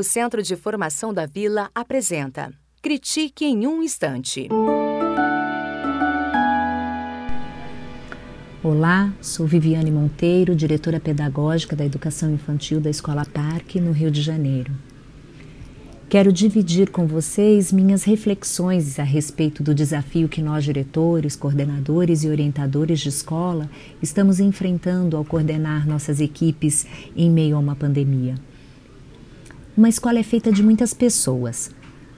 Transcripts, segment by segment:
O Centro de Formação da Vila apresenta Critique em um Instante. Olá, sou Viviane Monteiro, diretora pedagógica da Educação Infantil da Escola Parque, no Rio de Janeiro. Quero dividir com vocês minhas reflexões a respeito do desafio que nós, diretores, coordenadores e orientadores de escola, estamos enfrentando ao coordenar nossas equipes em meio a uma pandemia. Uma escola é feita de muitas pessoas: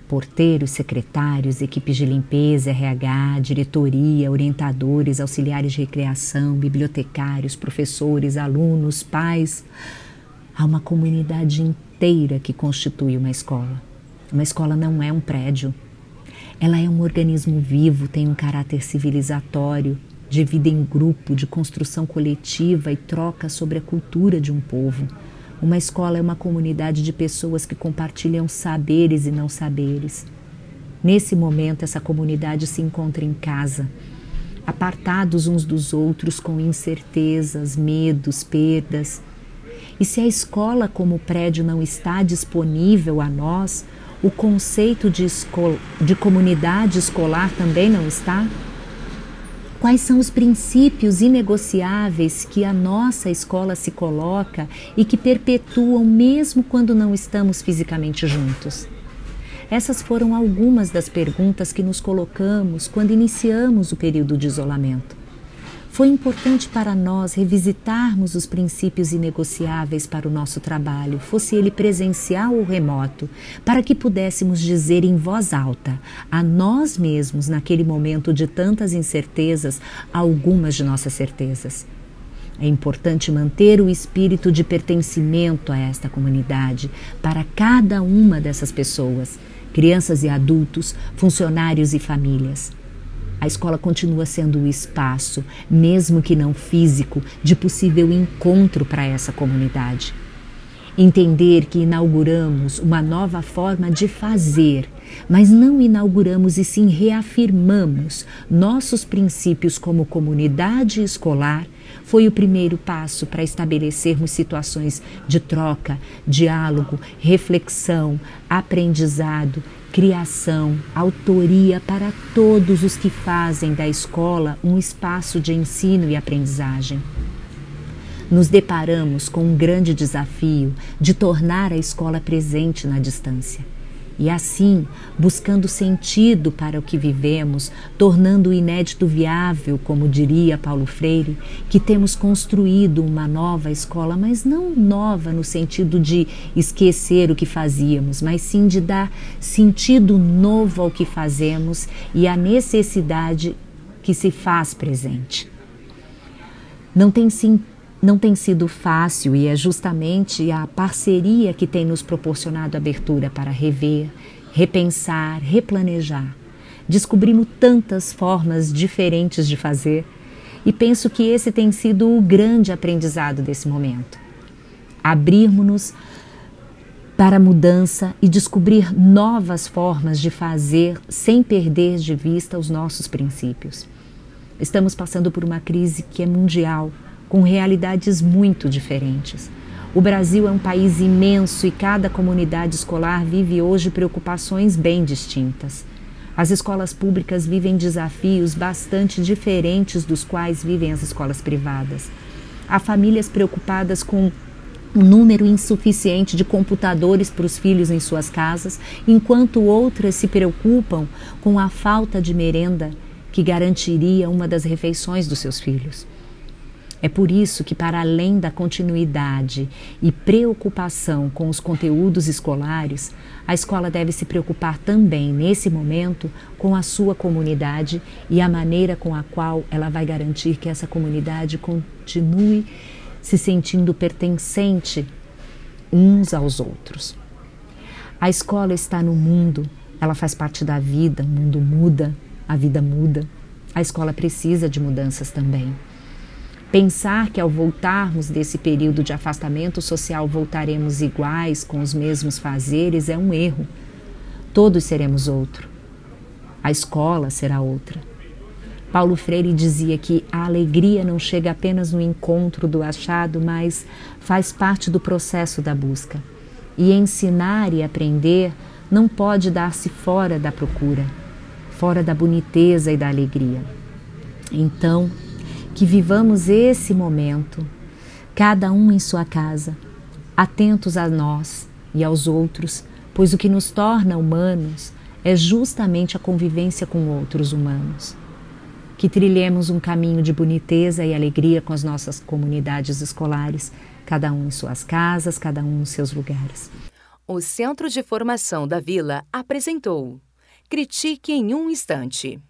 porteiros, secretários, equipes de limpeza, RH, diretoria, orientadores, auxiliares de recreação, bibliotecários, professores, alunos, pais. Há uma comunidade inteira que constitui uma escola. Uma escola não é um prédio. Ela é um organismo vivo, tem um caráter civilizatório, de vida em grupo, de construção coletiva e troca sobre a cultura de um povo. Uma escola é uma comunidade de pessoas que compartilham saberes e não saberes. Nesse momento, essa comunidade se encontra em casa, apartados uns dos outros com incertezas, medos, perdas. E se a escola como prédio não está disponível a nós, o conceito de, de comunidade escolar também não está? Quais são os princípios inegociáveis que a nossa escola se coloca e que perpetuam mesmo quando não estamos fisicamente juntos? Essas foram algumas das perguntas que nos colocamos quando iniciamos o período de isolamento. Foi importante para nós revisitarmos os princípios inegociáveis para o nosso trabalho, fosse ele presencial ou remoto, para que pudéssemos dizer em voz alta a nós mesmos, naquele momento de tantas incertezas, algumas de nossas certezas. É importante manter o espírito de pertencimento a esta comunidade para cada uma dessas pessoas, crianças e adultos, funcionários e famílias. A escola continua sendo o espaço, mesmo que não físico, de possível encontro para essa comunidade. Entender que inauguramos uma nova forma de fazer, mas não inauguramos e sim reafirmamos nossos princípios como comunidade escolar foi o primeiro passo para estabelecermos situações de troca, diálogo, reflexão, aprendizado criação, autoria para todos os que fazem da escola um espaço de ensino e aprendizagem. Nos deparamos com um grande desafio de tornar a escola presente na distância e assim, buscando sentido para o que vivemos, tornando o inédito viável, como diria Paulo Freire, que temos construído uma nova escola, mas não nova no sentido de esquecer o que fazíamos, mas sim de dar sentido novo ao que fazemos e à necessidade que se faz presente. Não tem sentido não tem sido fácil e é justamente a parceria que tem nos proporcionado abertura para rever, repensar, replanejar. Descobrimos tantas formas diferentes de fazer e penso que esse tem sido o grande aprendizado desse momento. Abrirmos-nos para a mudança e descobrir novas formas de fazer sem perder de vista os nossos princípios. Estamos passando por uma crise que é mundial com realidades muito diferentes. O Brasil é um país imenso e cada comunidade escolar vive hoje preocupações bem distintas. As escolas públicas vivem desafios bastante diferentes dos quais vivem as escolas privadas. Há famílias preocupadas com um número insuficiente de computadores para os filhos em suas casas, enquanto outras se preocupam com a falta de merenda que garantiria uma das refeições dos seus filhos. É por isso que, para além da continuidade e preocupação com os conteúdos escolares, a escola deve se preocupar também, nesse momento, com a sua comunidade e a maneira com a qual ela vai garantir que essa comunidade continue se sentindo pertencente uns aos outros. A escola está no mundo, ela faz parte da vida, o mundo muda, a vida muda. A escola precisa de mudanças também. Pensar que ao voltarmos desse período de afastamento social voltaremos iguais, com os mesmos fazeres, é um erro. Todos seremos outro. A escola será outra. Paulo Freire dizia que a alegria não chega apenas no encontro do achado, mas faz parte do processo da busca. E ensinar e aprender não pode dar-se fora da procura, fora da boniteza e da alegria. Então, que vivamos esse momento, cada um em sua casa, atentos a nós e aos outros, pois o que nos torna humanos é justamente a convivência com outros humanos. Que trilhemos um caminho de boniteza e alegria com as nossas comunidades escolares, cada um em suas casas, cada um em seus lugares. O Centro de Formação da Vila apresentou Critique em um Instante.